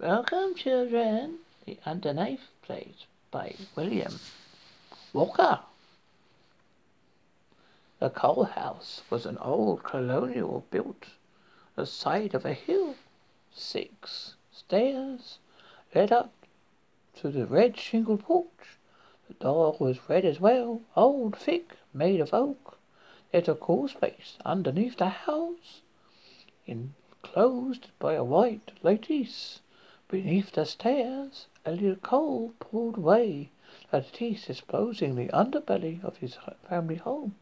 Welcome, children. The Underneath Place by William Walker. The Cole house was an old colonial built the side of a hill. Six stairs led up to the red shingled porch. The door was red as well, old, thick, made of oak. There's a cool space underneath the house, enclosed by a white lattice. Beneath the stairs, Elliot Cole pulled away, the lattice exposing the underbelly of his family home.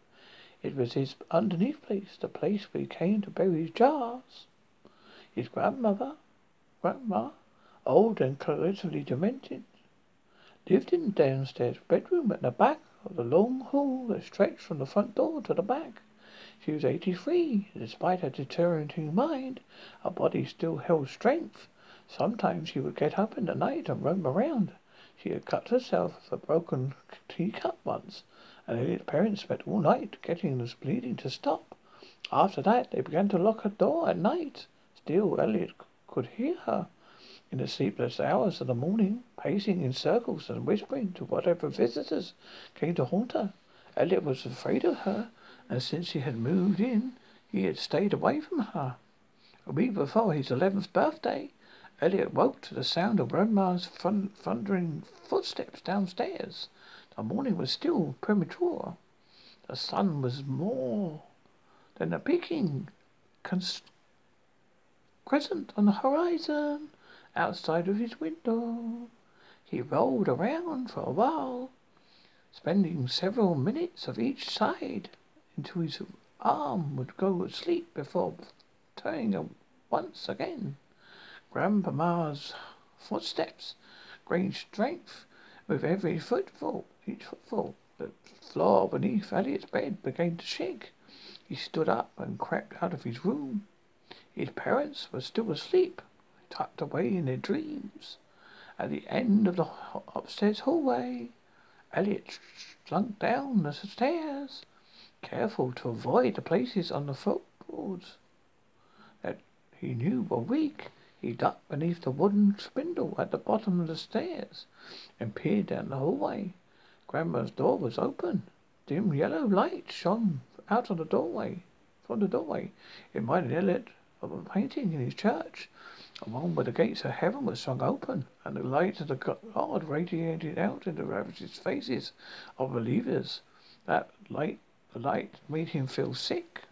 It was his underneath place, the place where he came to bury his jars. His grandmother, grandma, old and collectively demented, lived in the downstairs bedroom at the back of the long hall that stretched from the front door to the back. She was eighty-three. Despite her deteriorating mind, her body still held strength. Sometimes she would get up in the night and roam around. She had cut herself with a broken teacup once, and Elliot's parents spent all night getting the bleeding to stop. After that, they began to lock her door at night. Still, Elliot could hear her in the sleepless hours of the morning, pacing in circles and whispering to whatever visitors came to haunt her. Elliot was afraid of her, and since she had moved in, he had stayed away from her. A week before his eleventh birthday, Elliot woke to the sound of Grandma's thundering footsteps downstairs. The morning was still premature. The sun was more than a peaking crescent on the horizon outside of his window. He rolled around for a while, spending several minutes of each side until his arm would go to sleep before turning once again. Grandmama's footsteps gained strength with every footfall. Each footfall, the floor beneath Elliot's bed began to shake. He stood up and crept out of his room. His parents were still asleep, tucked away in their dreams. At the end of the upstairs hallway, Elliot slunk down the stairs, careful to avoid the places on the footboards that he knew were weak. He ducked beneath the wooden spindle at the bottom of the stairs and peered down the hallway. Grandma's door was open. Dim yellow light shone out of the doorway. From the doorway, it reminded Elliot of a painting in his church. The one where the gates of heaven were swung open, and the light of the God radiated out into the ravaged faces of believers. That light, the light made him feel sick.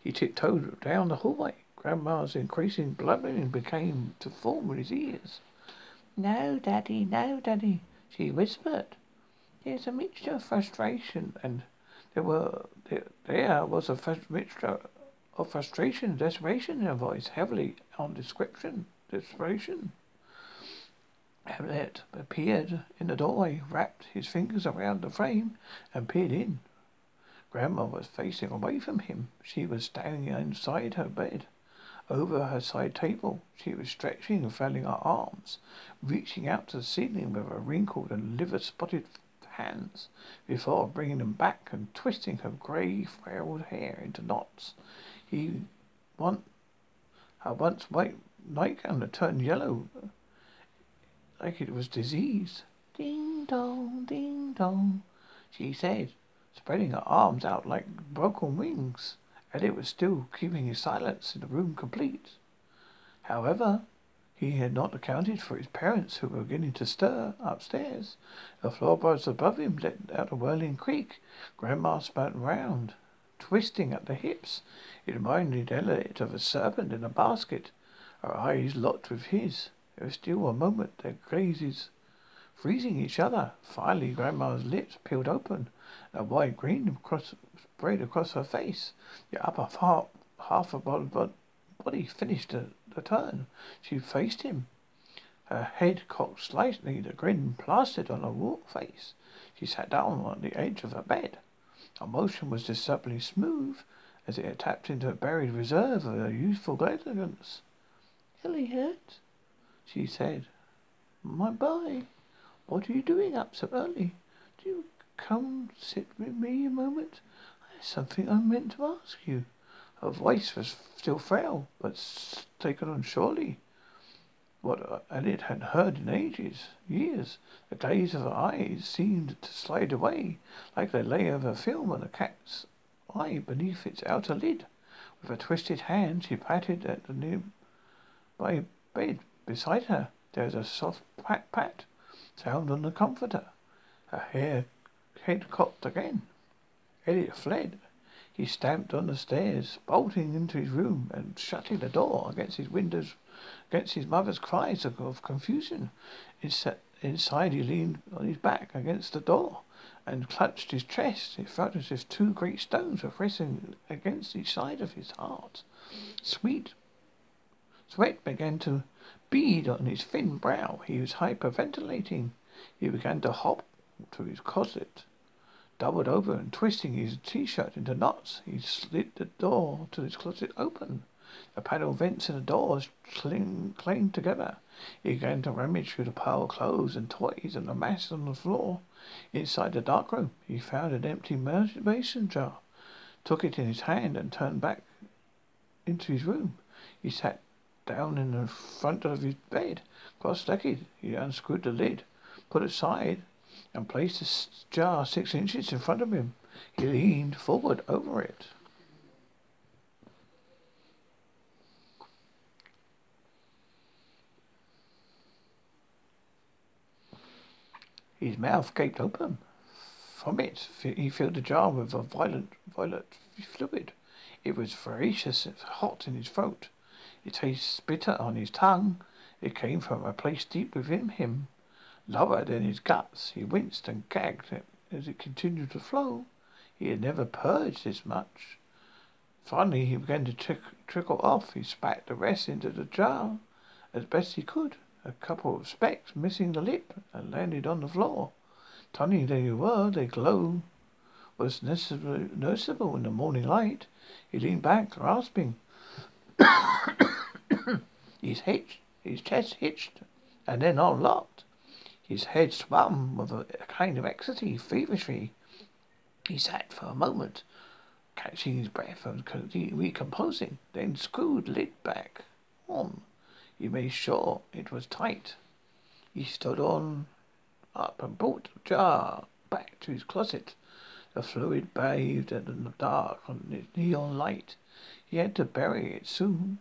He tiptoed down the hallway. Grandma's increasing blubbering became to form in his ears. No, Daddy, no, Daddy, she whispered. There's a mixture of frustration and there were there, there was a mixture of frustration and desperation in her voice, heavily on description, desperation. Hamlet appeared in the doorway, wrapped his fingers around the frame, and peered in. Grandma was facing away from him. She was standing inside her bed. Over her side table, she was stretching and flailing her arms, reaching out to the ceiling with her wrinkled and liver-spotted hands before bringing them back and twisting her grey, frail hair into knots. He want her once white nightgown had turned yellow, like it was disease. Ding dong, ding dong, she said, spreading her arms out like broken wings. Elliot was still keeping his silence in the room complete. However, he had not accounted for his parents who were beginning to stir upstairs. The floorboards above him let out a whirling creak. Grandma spun round, twisting at the hips. It reminded Elliot of a serpent in a basket. Her eyes locked with his. There was still a moment their gazes freezing each other. Finally, Grandma's lips peeled open. A wide grin across, spread across her face. The upper half, half of her body finished the, the turn. She faced him. Her head cocked slightly, the grin plastered on her face. She sat down on the edge of her bed. Her motion was deceptively smooth, as it tapped into a buried reserve of her youthful elegance. Elliot, she said, my boy, what are you doing up so early? Do you come sit with me a moment? Something I meant to ask you. Her voice was still frail, but taken on surely. what uh, Elliot had heard in ages, years. The glaze of her eyes seemed to slide away, like the layer of a film on a cat's eye beneath its outer lid. With a twisted hand, she patted at the nearby bed beside her. There was a soft pat pat sound on the comforter. Her hair head cocked again. Elliot fled. He stamped on the stairs, bolting into his room and shutting the door against his windows, against his mother's cries of, confusion. Inside, he leaned on his back against the door and clutched his chest. It felt as if two great stones were pressing against each side of his heart. Sweet sweat began to bead on his thin brow. He was hyperventilating. He began to hop to his closet doubled over and twisting his t-shirt into knots. He slid the door to his closet open. The panel vents in the doors clanged together. He began to rummage through the pile of clothes and toys and the mass on the floor. Inside the dark room, he found an empty mason jar, took it in his hand and turned back into his room. He sat down in the front of his bed, cross-legged. He unscrewed the lid, put it aside, and placed the jar six inches in front of him. He leaned forward over it. His mouth gaped open. From it, he filled the jar with a violent, violet fluid. It was voracious and hot in his throat. It tasted bitter on his tongue. It came from a place deep within him. Lower than his guts, he winced and gagged as it continued to flow. He had never purged this much. Finally, he began to trick- trickle off. He spat the rest into the jar as best he could. A couple of specks missing the lip and landed on the floor. Tiny they were, their glow was noticeable in the morning light. He leaned back, grasping. his, hitched, his chest hitched and then unlocked. His head swam with a kind of ecstasy, feverishly. He sat for a moment, catching his breath and recomposing, then screwed lid back on. He made sure it was tight. He stood on up and brought the jar back to his closet. The fluid bathed in the dark on the neon light. He had to bury it soon.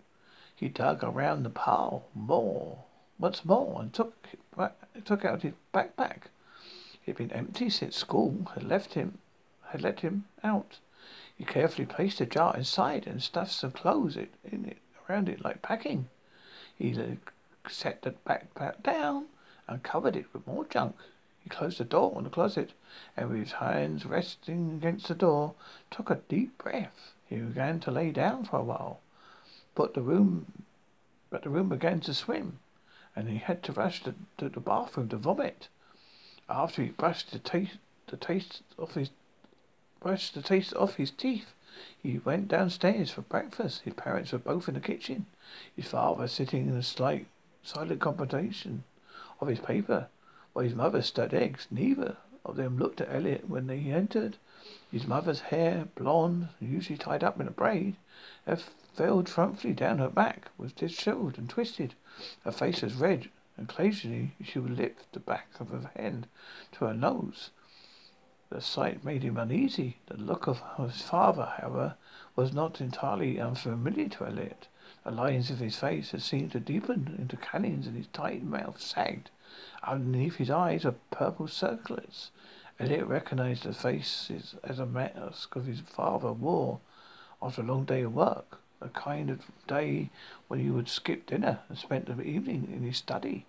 He dug around the pile more once more and took took out his backpack. It had been empty since school had left him had let him out. He carefully placed the jar inside and stuffed some clothes it, in it around it like packing. He set the backpack down and covered it with more junk. He closed the door on the closet and with his hands resting against the door, took a deep breath. He began to lay down for a while, but the room, but the room began to swim and he had to rush to, to the bathroom to vomit. After he brushed the taste the taste off his brushed the taste off his teeth, he went downstairs for breakfast. His parents were both in the kitchen. His father sitting in a slight silent contemplation of his paper, while his mother stirred eggs. Neither of them looked at Elliot when he entered. His mother's hair, blonde, usually tied up in a braid, had fell triumphantly down her back, was dishevelled and twisted. Her face was red, and occasionally she would lift the back of her hand to her nose. The sight made him uneasy. The look of his father, however, was not entirely unfamiliar to Elliot. The lines of his face had seemed to deepen into canyons, and his tight mouth sagged. Underneath his eyes were purple circlets. Elliot recognized the face as a mask of his father wore after a long day of work a kind of day when he would skip dinner and spend the evening in his study.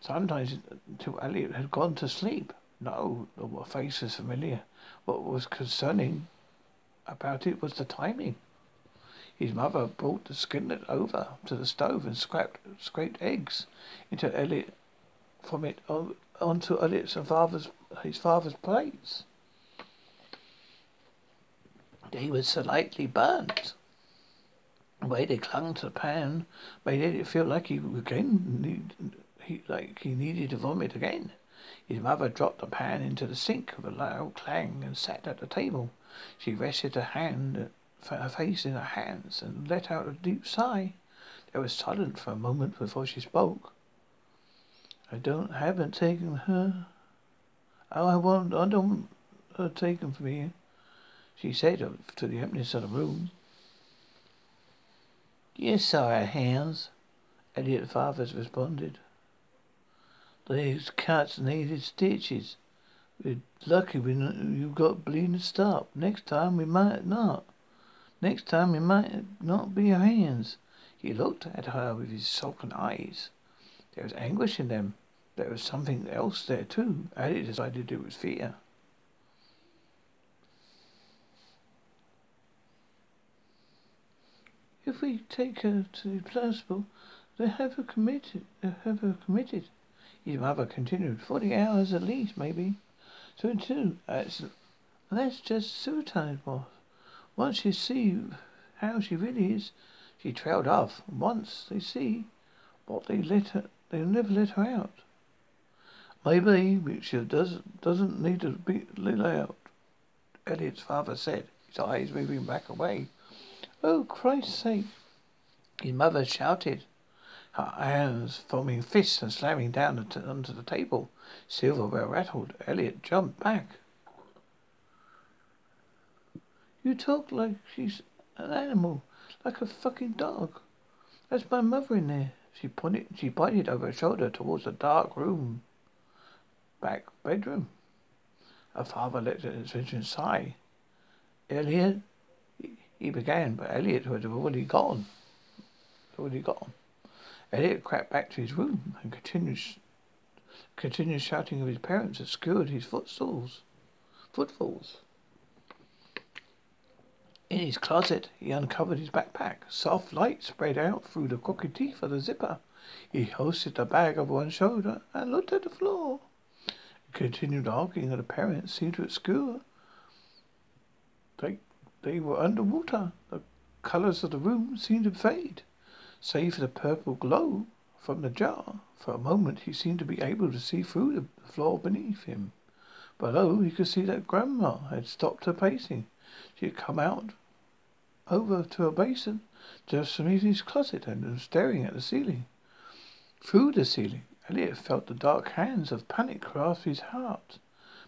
Sometimes until Elliot had gone to sleep. No, the face was familiar. What was concerning about it was the timing. His mother brought the skillet over to the stove and scraped, scraped eggs into Elliot from it onto Elliot's and father's his father's plates. They were slightly burnt. Way they clung to the pan made it feel like he again need, he like he needed to vomit again. His mother dropped the pan into the sink with a loud clang and sat at the table. She rested her hand her face in her hands and let out a deep sigh. There was silence for a moment before she spoke. I don't haven't taken her. Oh, I want I don't uh, want her taken from me. She said to the emptiness of the room. Yes, sir, hands. Elliot Fathers responded. These cuts needed stitches. We're lucky we you got bleeding to stop. Next time we might not. Next time it might not be your hands. He looked at her with his sunken eyes. There was anguish in them. There was something else there too. Elliot decided it was fear. If we take her to the hospital, they have her committed. They have her committed. His mother continued. Forty hours at least, maybe. So too. That's that's just suicide, boss. Once you see how she really is, she trailed off. Once they see what they let her, they'll never let her out. Maybe she does doesn't need to be let out. Elliot's father said, his eyes moving back away. Oh, Christ's sake! His mother shouted, her hands forming fists and slamming down onto the table. Silverware rattled. Elliot jumped back. You talk like she's an animal, like a fucking dog. That's my mother in there. She pointed. She pointed over her shoulder towards the dark room, back bedroom. Her father let his vision sigh. Elliot, he began, but Elliot had already gone. Already gone. Elliot crept back to his room and continued, continued shouting of his parents obscured his footfalls. Footfalls. In his closet, he uncovered his backpack. Soft light spread out through the crooked teeth of the zipper. He hoisted the bag over one shoulder and looked at the floor. He continued arguing, and the parents seemed to obscure. They they were under water. The colours of the room seemed to fade, save for the purple glow from the jar. For a moment he seemed to be able to see through the floor beneath him. Below he could see that Grandma had stopped her pacing. She had come out over to a basin just beneath his closet and was staring at the ceiling. Through the ceiling, Elliot felt the dark hands of panic grasp his heart.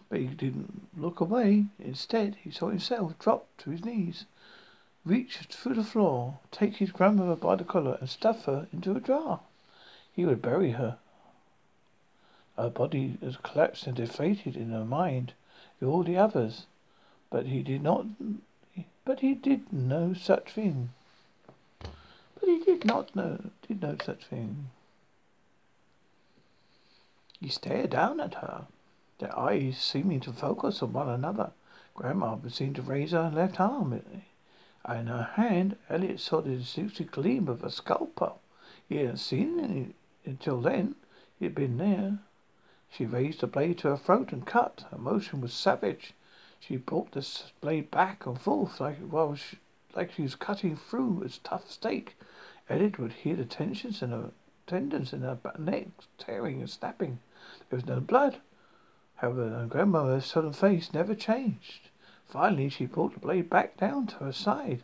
But he didn't look away. Instead, he saw himself drop to his knees, reach through the floor, take his grandmother by the collar, and stuff her into a jar. He would bury her. Her body was collapsed and deflated in her mind with all the others. But he did not. But he did no such thing. But he did not know. Did no such thing. He stared down at her their eyes seeming to focus on one another. Grandma seemed to raise her left arm. In her hand, Elliot saw the elusive gleam of a scalpel. He hadn't seen it until then. He had been there. She raised the blade to her throat and cut. Her motion was savage. She brought the blade back and forth like while she, like she was cutting through a tough steak. Elliot would hear the tensions in her tendons in her neck tearing and snapping. There was no blood. However, her grandmother's sudden face never changed. Finally, she brought the blade back down to her side,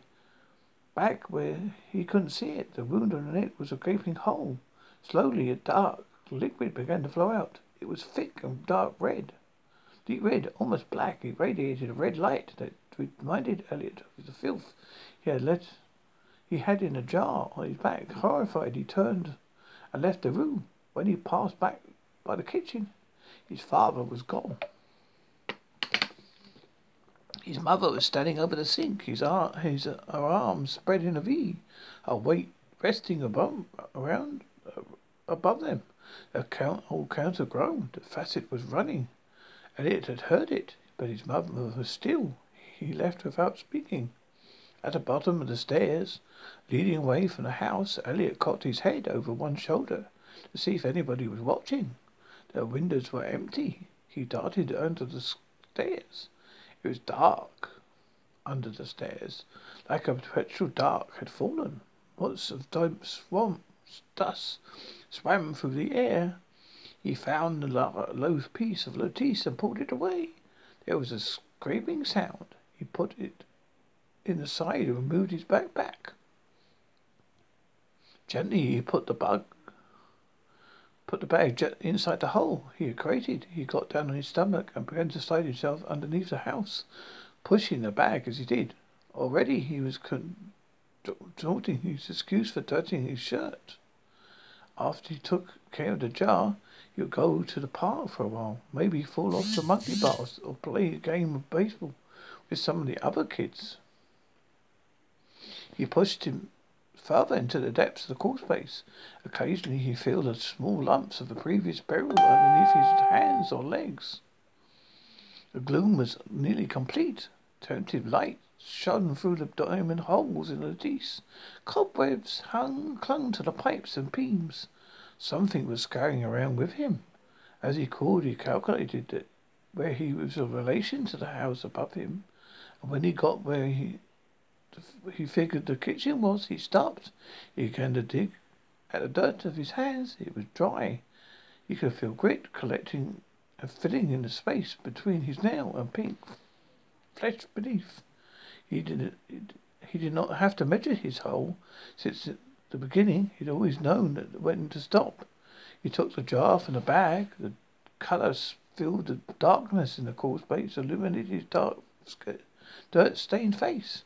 back where he couldn't see it. The wound on the neck was a gaping hole. Slowly, a dark liquid began to flow out. It was thick and dark red, deep red, almost black. It radiated a red light that reminded Elliot of the filth he had let he had in a jar on his back. Horrified, he turned and left the room. When he passed back by the kitchen, his father was gone. His mother was standing over the sink, his, ar- his uh, her arms spread in a V, her weight resting above, around, uh, above them. The count, whole counter groaned. The facet was running. Elliot had heard it, but his mother was still. He left without speaking. At the bottom of the stairs, leading away from the house, Elliot cocked his head over one shoulder to see if anybody was watching. The windows were empty. He darted under the stairs. It was dark under the stairs, like a perpetual dark had fallen. Lots of damp swamp dust swam through the air. He found the low piece of lattice and pulled it away. There was a scraping sound. He put it in the side and removed his backpack. Gently he put the bug put the bag jet inside the hole he had created. He got down on his stomach and began to slide himself underneath the house, pushing the bag as he did. Already he was contorting his excuse for dirtying his shirt. After he took care of the jar, he would go to the park for a while, maybe fall off the monkey bars or play a game of baseball with some of the other kids. He pushed him further into the depths of the crawl space. Occasionally he felt the small lumps of the previous burial underneath his hands or legs. The gloom was nearly complete. Tentative light shone through the diamond holes in the lattice. Cobwebs hung clung to the pipes and beams. Something was scurrying around with him. As he crawled, he calculated that where he was in relation to the house above him, and when he got where he he figured the kitchen was, he stopped. He began to dig at the dirt of his hands. It was dry. He could feel grit collecting and filling in the space between his nail and pink flesh beneath. He did he did not have to measure his hole. Since the beginning, he'd always known that when to stop. He took the jar from the bag. The colours filled the darkness in the crawl space, illuminated his dark, dirt-stained face.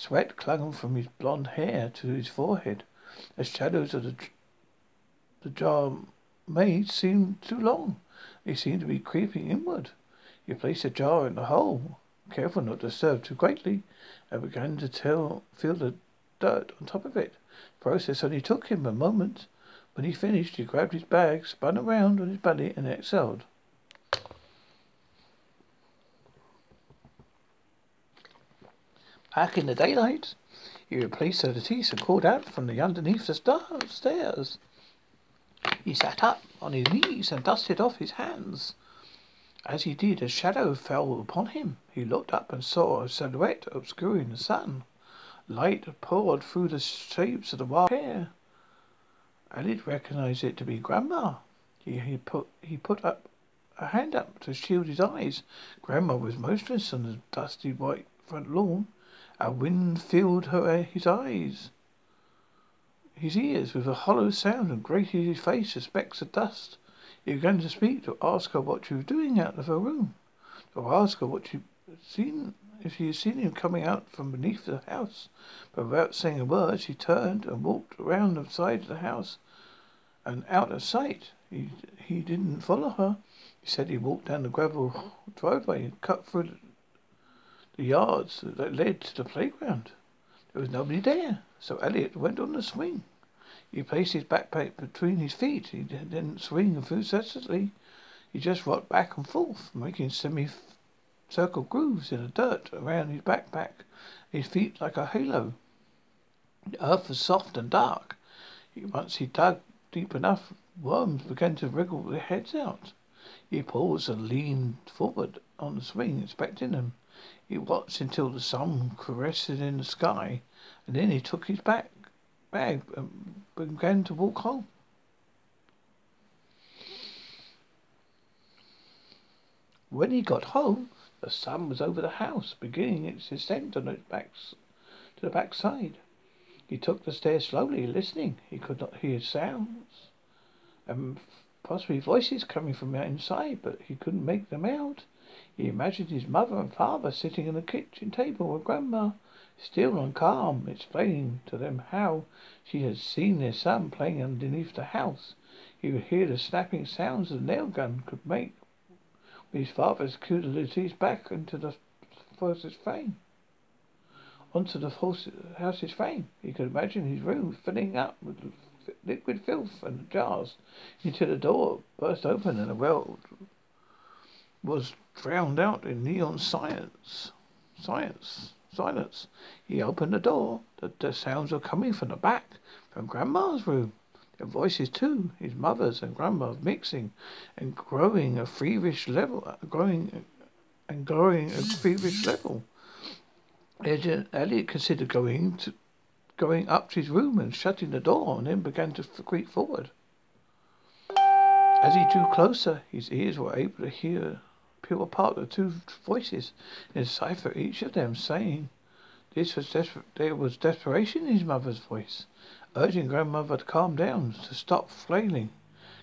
Sweat clung from his blond hair to his forehead. The shadows of the, the jar made seemed too long. They seemed to be creeping inward. He placed the jar in the hole, careful not to disturb too greatly, and began to tell, feel the dirt on top of it. The process only took him a moment. When he finished, he grabbed his bag, spun around on his belly, and exhaled. Back in the daylight, he replaced the teeth and crawled out from the underneath the stairs. He sat up on his knees and dusted off his hands. As he did, a shadow fell upon him. He looked up and saw a silhouette obscuring the sun. Light poured through the shapes of the wild hair. Elliot recognized it to be Grandma. He, he put he put up a hand up to shield his eyes. Grandma was motionless on the dusty white front lawn. A wind filled her uh, his eyes, his ears with a hollow sound and grated his face with specks of dust. He began to speak, to ask her what she was doing out of her room, to ask her what she had seen, if she had seen him coming out from beneath the house. But without saying a word, she turned and walked around the side of the house and out of sight. He he didn't follow her. He said he walked down the gravel driveway and cut through the yards that led to the playground. There was nobody there, so Elliot went on the swing. He placed his backpack between his feet. He didn't swing enthusiastically. He just rocked back and forth, making semi-circle grooves in the dirt around his backpack, his feet like a halo. The earth was soft and dark. Once he dug deep enough, worms began to wriggle their heads out. He paused and leaned forward on the swing, inspecting them. He watched until the sun crested in the sky, and then he took his back bag and began to walk home. When he got home, the sun was over the house, beginning its descent on its back to the back side. He took the stairs slowly, listening. He could not hear sounds and possibly voices coming from inside, but he couldn't make them out. He imagined his mother and father sitting at the kitchen table with Grandma, still and calm, explaining to them how she had seen their son playing underneath the house. He would hear the snapping sounds the nail gun could make when his father secured the back into the horse's frame. Onto the house's frame. He could imagine his room filling up with liquid filth and jars until the door burst open and the world was drowned out in neon science. Science. Silence. He opened the door. The, the sounds were coming from the back, from Grandma's room. Their voices too, his mother's and grandma's mixing and growing a feverish level, uh, growing uh, and growing a feverish level. Elliot considered going to going up to his room and shutting the door, and then began to creep forward. As he drew closer, his ears were able to hear peel apart the two voices and decipher each of them saying this was desper- there was desperation in his mother's voice, urging grandmother to calm down, to stop flailing.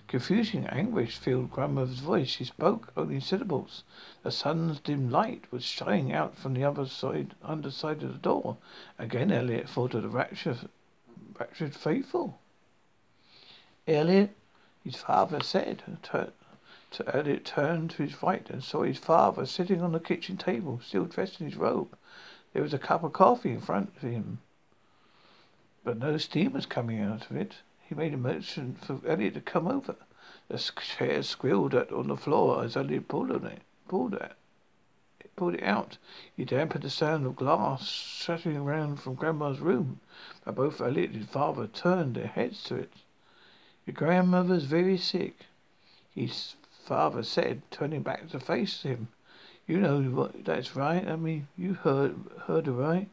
Confusing anguish filled grandmother's voice. She spoke only in syllables. The sun's dim light was shining out from the other side, underside of the door. Again, Elliot thought of the rapture, raptured faithful. Elliot, his father said. Elliot turned to his right and saw his father sitting on the kitchen table, still dressed in his robe. There was a cup of coffee in front of him, but no steam was coming out of it. He made a motion for Elliot to come over. The chair squealed at, on the floor as Elliot pulled on it. Pulled it. Pulled it out. He dampened the sound of glass shattering around from Grandma's room. But both Elliot and his father turned their heads to it. Your grandmother's very sick, his father said, turning back to face him. You know what that's right. I mean, you heard heard her right.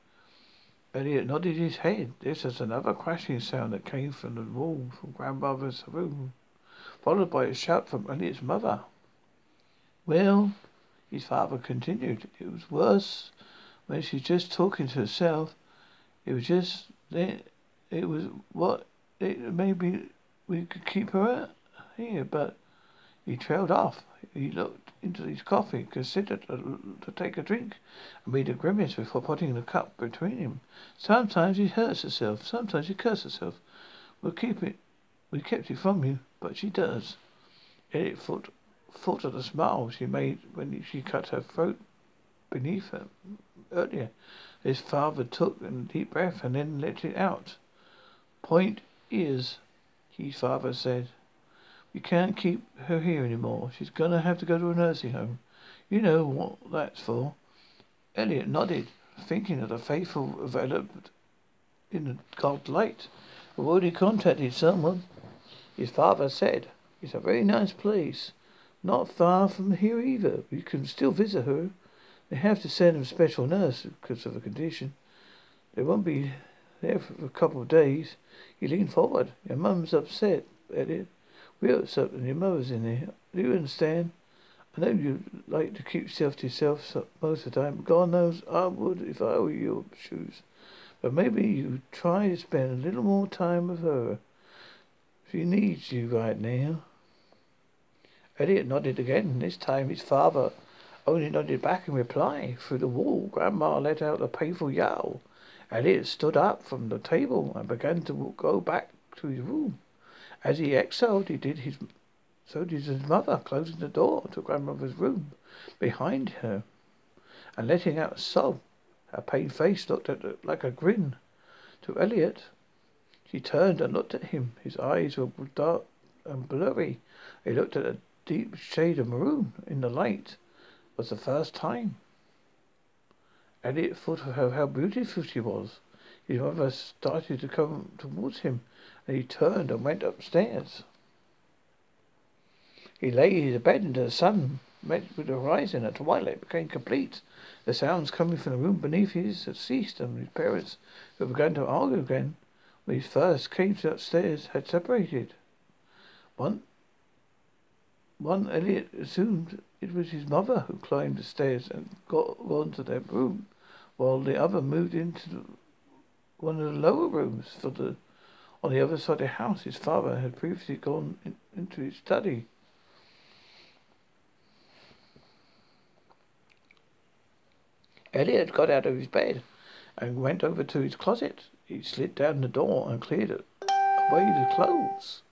Elliot nodded his head. This was another crashing sound that came from the wall from grandmother's room, followed by a shout from Elliot's mother. Well, his father continued, it was worse when she's just talking to herself. It was just then. It was what it maybe we could keep her here, but he trailed off. He looked into his coffee, considered to take a drink, and made a grimace before putting the cup between him. Sometimes he hurts herself, sometimes she curses herself. We'll keep it, we kept it from you, but she does. Elliot thought, thought of the smile she made when she cut her throat beneath her earlier. His father took a deep breath and then let it out. Point is, his father said. We can't keep her here any more. She's gonna have to go to a nursing home. You know what that's for. Elliot nodded, thinking of the faithful enveloped in the light. We've already contacted someone. His father said, It's a very nice place. Not far from here either. You can still visit her. They have to send a special nurse because of the condition. They won't be there for a couple of days. He leaned forward. Your mum's upset, Elliot. Upset and your mother's in there. Do you understand? I know you like to keep yourself to yourself most of the time. God knows I would if I were your shoes. But maybe you try to spend a little more time with her. She needs you right now. Elliot nodded again. This time his father only nodded back in reply. Through the wall, Grandma let out a painful yowl. Elliot stood up from the table and began to go back to his room. As he exhaled, he did his so did his mother, closing the door to grandmother's room behind her and letting out a sob. Her pained face looked at like a grin. To Elliot, she turned and looked at him. His eyes were dark and blurry. He looked at a deep shade of maroon in the light. It was the first time. Elliot thought of her, how beautiful she was. His mother started to come towards him and he turned and went upstairs. He lay in his bed and the sun met with the horizon. At twilight became complete. The sounds coming from the room beneath his had ceased, and his parents, who began to argue again when he first came to upstairs, had separated. One, one Elliot assumed it was his mother who climbed the stairs and got gone to their room, while the other moved into one of the lower rooms for the on the other side of the house, his father had previously gone in, into his study. Elliot got out of his bed and went over to his closet. He slid down the door and cleared away the clothes,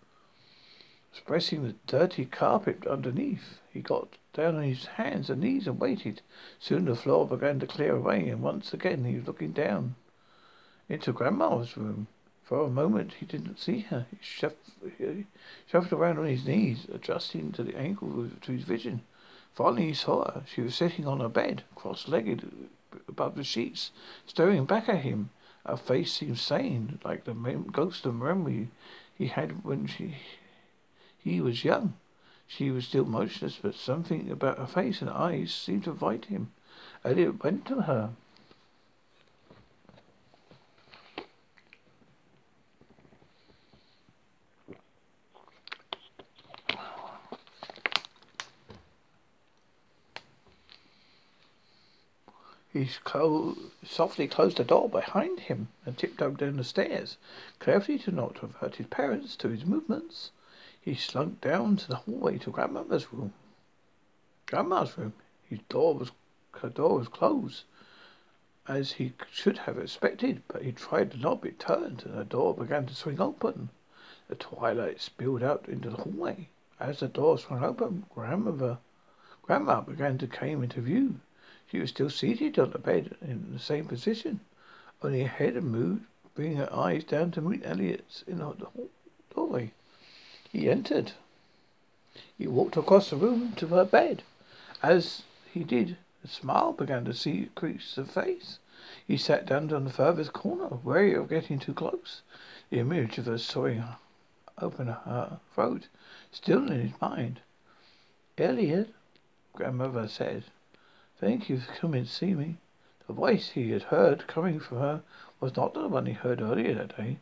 expressing the dirty carpet underneath. He got down on his hands and knees and waited. Soon the floor began to clear away, and once again he was looking down into Grandma's room. For a moment he didn't see her. He shuffled, he shuffled around on his knees, adjusting to the angle to his vision. Finally he saw her. She was sitting on a bed, cross-legged above the sheets, staring back at him. Her face seemed sane, like the ghost of memory he had when she, he was young. She was still motionless, but something about her face and eyes seemed to invite him. Elliot went to her. He clo- softly closed the door behind him and tiptoed down the stairs, carefully to not hurt his parents to his movements. He slunk down to the hallway to grandmother's room. Grandma's room. His door was her door was closed, as he should have expected, but he tried the knob, it turned, and the door began to swing open. The twilight spilled out into the hallway. As the door swung open, grandmother grandma began to come into view. She was still seated on the bed in the same position. Only her head had moved, bringing her eyes down to meet Elliot's in the doorway. He entered. He walked across the room to her bed. As he did, a smile began to see crease her face. He sat down on the furthest corner, wary of getting too close. The image of her sawing open her throat still in his mind. Elliot, grandmother said, thank you for coming to see me. The voice he had heard coming from her was not the one he heard earlier that day.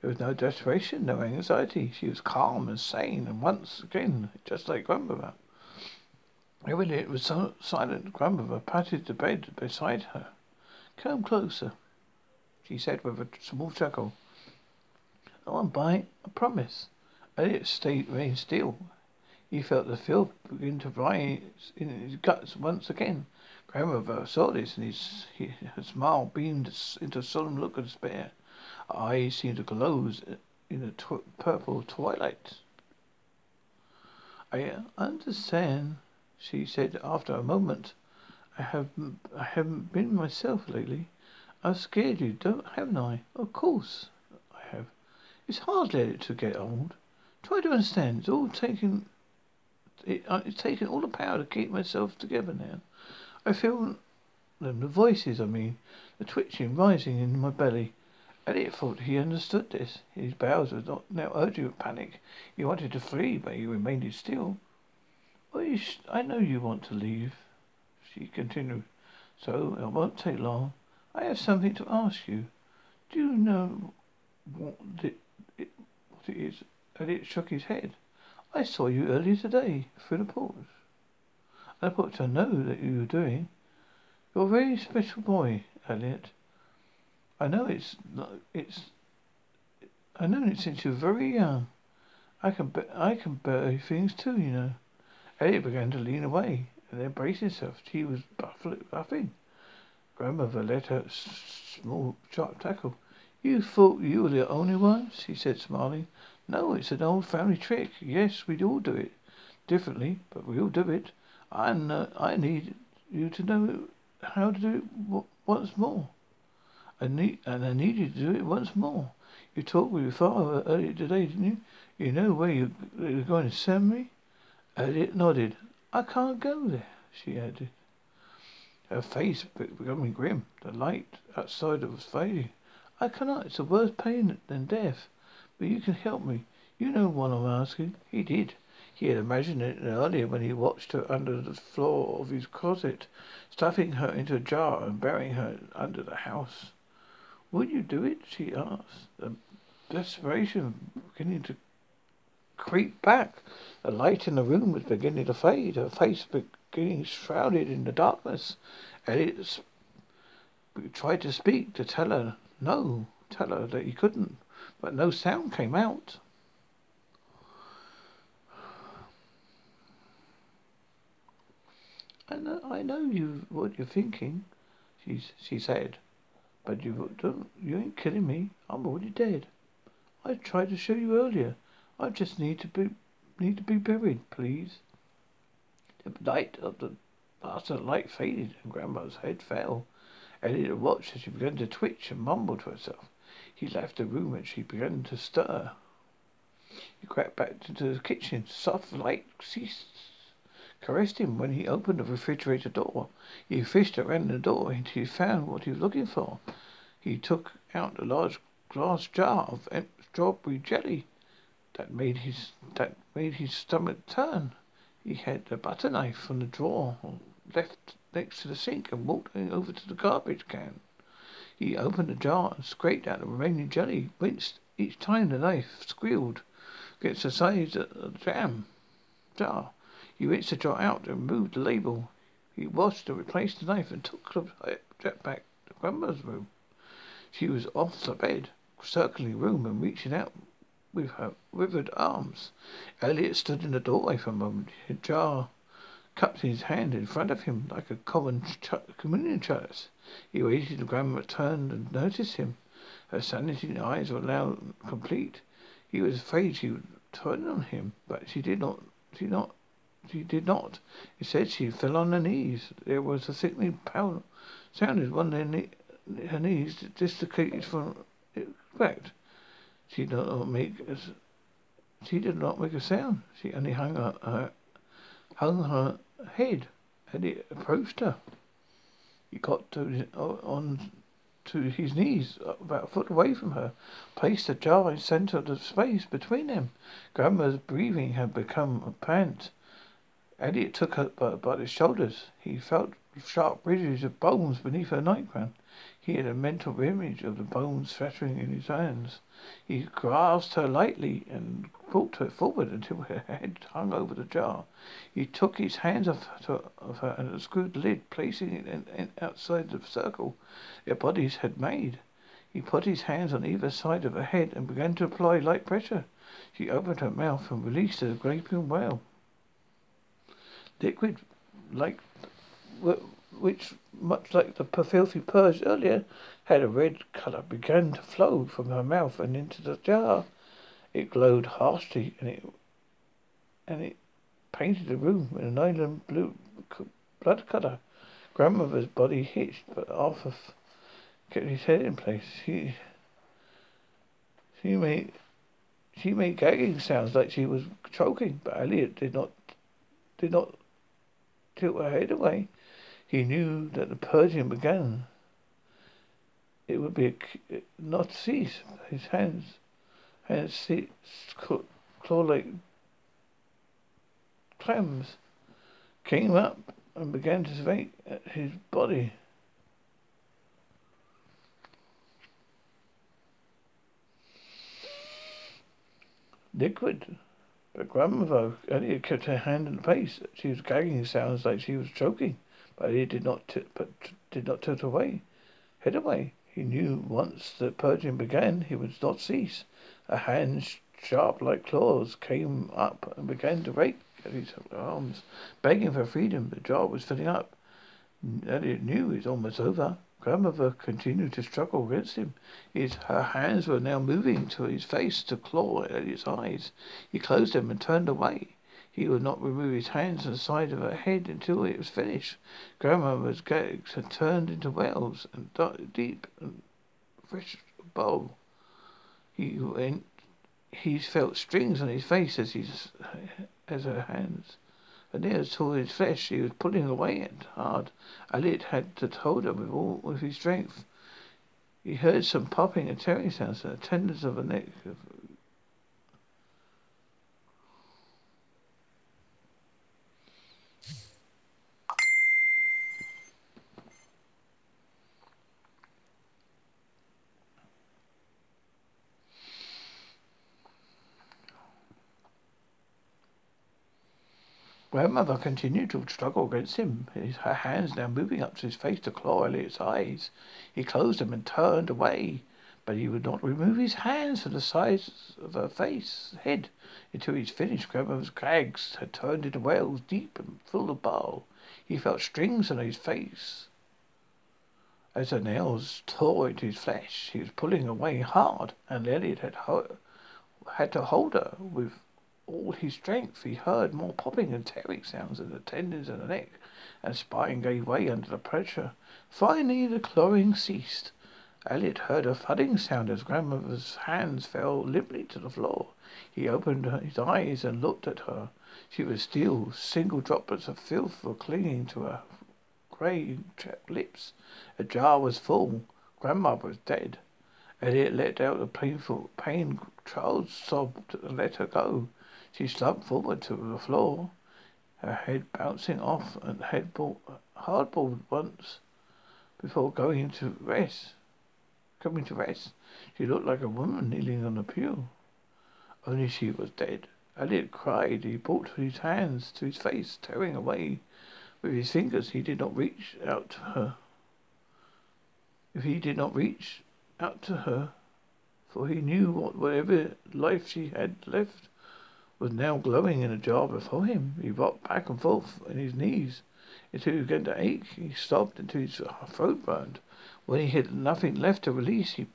There was no desperation, no anxiety. She was calm and sane, and once again, just like grandmother. Elliot was so silent. Grandmother patted the bed beside her. Come closer, she said with a small chuckle. I won't bite, I promise. Elliot stayed remained still. He felt the filth begin to rise in his guts once again. Grandmother saw this, and his, his smile beamed into a solemn look of despair. Her eyes seemed to glow in the tw- purple twilight. I understand, she said after a moment. I have I haven't been myself lately. I've scared you, don't haven't I? Of course I have. It's hard to get old. Try to understand. It's all taken. It, uh, it's taken all the power to keep myself together now. I feel them, the voices, I mean, the twitching rising in my belly. Elliot thought he understood this. His bowels were not now urging with panic. He wanted to flee, but he remained still. Well, sh- I know you want to leave, she continued, so it won't take long. I have something to ask you. Do you know what it, it, what it is? Elliot shook his head. I saw you earlier today through the. I put to know that you were doing. You're a very special boy, Elliot. I know it's it's, I know it since you were very young. I can be, I can bear things too, you know. Elliot began to lean away and then brace himself. She was buffing. Grandmother let her small sharp tackle. You thought you were the only one? She said, smiling. No, it's an old family trick. Yes, we all do it differently, but we all do it. I know, I need you to know how to do it once more. I need, and I need you to do it once more. You talked with your father earlier today, didn't you? You know where you, you're going to send me? Elliot nodded. I can't go there, she added. Her face becoming grim. The light outside was fading. I cannot. It's a worse pain than death. But you can help me. You know what I'm asking. He did. He had imagined it earlier when he watched her under the floor of his closet, stuffing her into a jar and burying her under the house. Would you do it? she asked, the desperation beginning to creep back. The light in the room was beginning to fade, her face beginning shrouded in the darkness. Elliot tried to speak, to tell her no, tell her that he couldn't, but no sound came out. I know, I know you what you're thinking, she she said, but you don't, you ain't killing me. I'm already dead. I tried to show you earlier. I just need to be need to be buried, please. The light of the bastard light faded, and Grandma's head fell. Elliot watched as she began to twitch and mumble to herself. He left the room and she began to stir. He crept back into the kitchen. Soft light ceased caressed him when he opened the refrigerator door. He fished around the door until he found what he was looking for. He took out a large glass jar of strawberry jelly. That made his that made his stomach turn. He had a butter knife from the drawer left next to the sink and walked over to the garbage can. He opened the jar and scraped out the remaining jelly, winced each time the knife squealed against the sides of the jam jar. He rinsed the jar out and removed the label. He washed and replaced the knife and took the back to Grandma's room. She was off the bed, circling the room and reaching out with her withered arms. Elliot stood in the doorway for a moment, a jar cupped in his hand in front of him like a common ch- communion chalice. He waited until Grandma turned and noticed him. Her sanity eyes were now complete. He was afraid she would turn on him, but she did not. She not. She did not. Instead, she fell on her knees. There was a sickening pound sounded one of her, her knees dislocated from impact. She did not make. She did not make a sound. She only hung her, her hung her head, and it approached her. He got to, on to his knees, about a foot away from her, placed a jar in the center of the space between them. Grandma's breathing had become a Elliot took her by, by the shoulders. He felt sharp ridges of bones beneath her nightgown. He had a mental image of the bones shattering in his hands. He grasped her lightly and brought her forward until her head hung over the jar. He took his hands off her, of her and unscrewed the lid, placing it in, in outside the circle their bodies had made. He put his hands on either side of her head and began to apply light pressure. She opened her mouth and released a gaping wail. Liquid, like which, much like the filthy purge earlier, had a red colour, began to flow from her mouth and into the jar. It glowed harshly, and it and it painted the room in an nylon blue blood colour. Grandmother's body hitched, but Arthur kept his head in place. She she made she made gagging sounds like she was choking, but Elliot did not did not tilt her head away. He knew that the purging began. It would be a, not cease. His hands, hands see, claw-like clams came up and began to swing at his body. Liquid. But grandmother Elliot kept her hand in the face. She was gagging sounds like she was choking. But he did not, t- but did not tilt away, head away. He knew once the purging began, he would not cease. A hand sharp like claws came up and began to rake at his arms, begging for freedom. The jar was filling up. Elliot knew it was almost over. Grandmother uh, continued to struggle against him. His, her hands were now moving to his face to claw at his eyes. He closed them and turned away. He would not remove his hands from the side of her head until it was finished. Grandmother's gags had turned into wells and deep and fresh bowl. He went. He felt strings on his face as his as her hands. Near to his flesh he was pulling away it hard. Elliot had to hold her with all with his strength. He heard some popping and tearing sounds, the tendons of the neck Grandmother continued to struggle against him, her hands now moving up to his face to claw Elliot's eyes. He closed them and turned away, but he would not remove his hands from the sides of her face, head, until he finished. Grandmother's gags had turned into wells deep and full of bile. He felt strings on his face. As her nails tore into his flesh, he was pulling away hard, and Elliot had, ho- had to hold her with all his strength. He heard more popping and tearing sounds in the tendons of the neck, and spine gave way under the pressure. Finally, the clawing ceased. Elliot heard a thudding sound as grandmother's hands fell limply to the floor. He opened his eyes and looked at her. She was still. Single droplets of filth were clinging to her grey lips. A jar was full. Grandmother was dead. Elliot let out a painful, pain child sob and let her go. She slumped forward to the floor, her head bouncing off and headboard hardboard once before going to rest. Coming to rest, she looked like a woman kneeling on a pew. Only she was dead. Elliot cried. He brought his hands to his face, tearing away with his fingers. He did not reach out to her. If he did not reach out to her, for he knew what whatever life she had left was now glowing in a jar before him. He rocked back and forth on his knees until he began to ache. He sobbed until his throat burned. When he had nothing left to release, he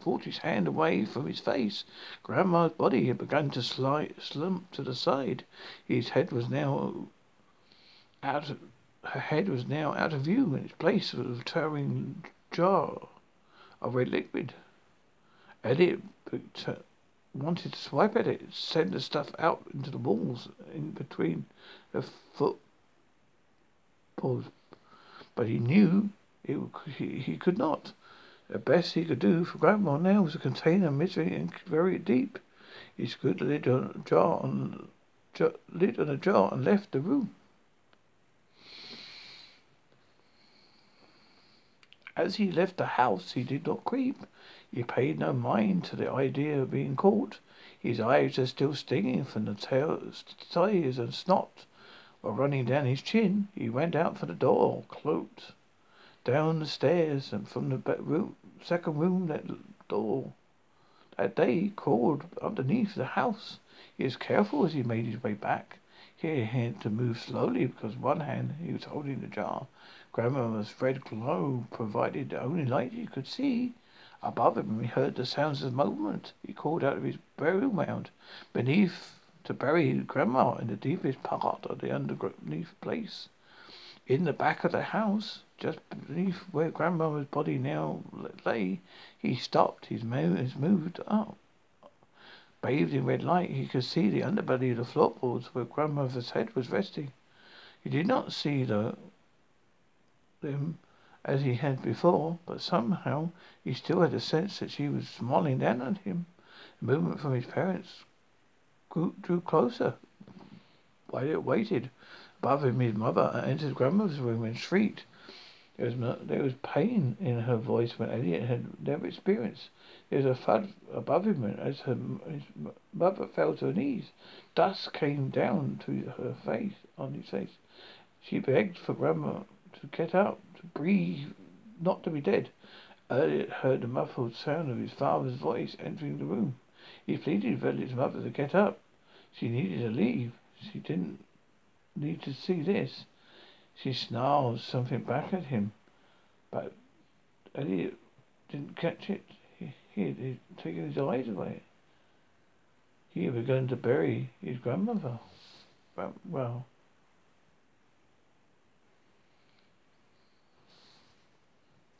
pulled his hand away from his face. Grandma's body had begun to slide, slump to the side. His head was now out. Her head was now out of view. In its place was a towering jar of red liquid. Elliot wanted to swipe at it, send the stuff out into the walls in between the footballs, but he knew it, he, he could not. The best he could do for Grandma now was to contain her misery and bury it deep. He screwed the lid on a jar on jar, lid on a jar and left the room. As he left the house, he did not creep. He paid no mind to the idea of being caught. His eyes were still stinging from the tails, tears and snot were running down his chin. He went out for the door, cloaked down the stairs and from the back room, second room that door. That day he crawled underneath the house. He was careful as he made his way back. He had to move slowly because one hand he was holding the jar. Grandmother's red glow provided the only light he could see. Above him he heard the sounds of movement. He called out of his burial mound beneath to bury Grandma in the deepest part of the underneath place. In the back of the house, just beneath where Grandmother's body now lay, he stopped. His nose moved up. Bathed in red light, he could see the underbelly of the floorboards where Grandmother's head was resting. He did not see the, them as he had before, but somehow he still had a sense that she was smiling down at him. The movement from his parents grew, drew closer. While waited. Above him, his mother entered grandmother's room and shrieked. There was, there was pain in her voice when Elliot had never experienced. There was a thud above him as her, his mother fell to her knees. Dust came down to her face, on his face. She begged for grandma to get up, breathe, not to be dead. Elliot heard the muffled sound of his father's voice entering the room. He pleaded with Elliot's mother to get up. She needed to leave. She didn't need to see this. She snarled something back at him, but Elliot didn't catch it. He, had taken his eyes away. He had begun to bury his grandmother. Well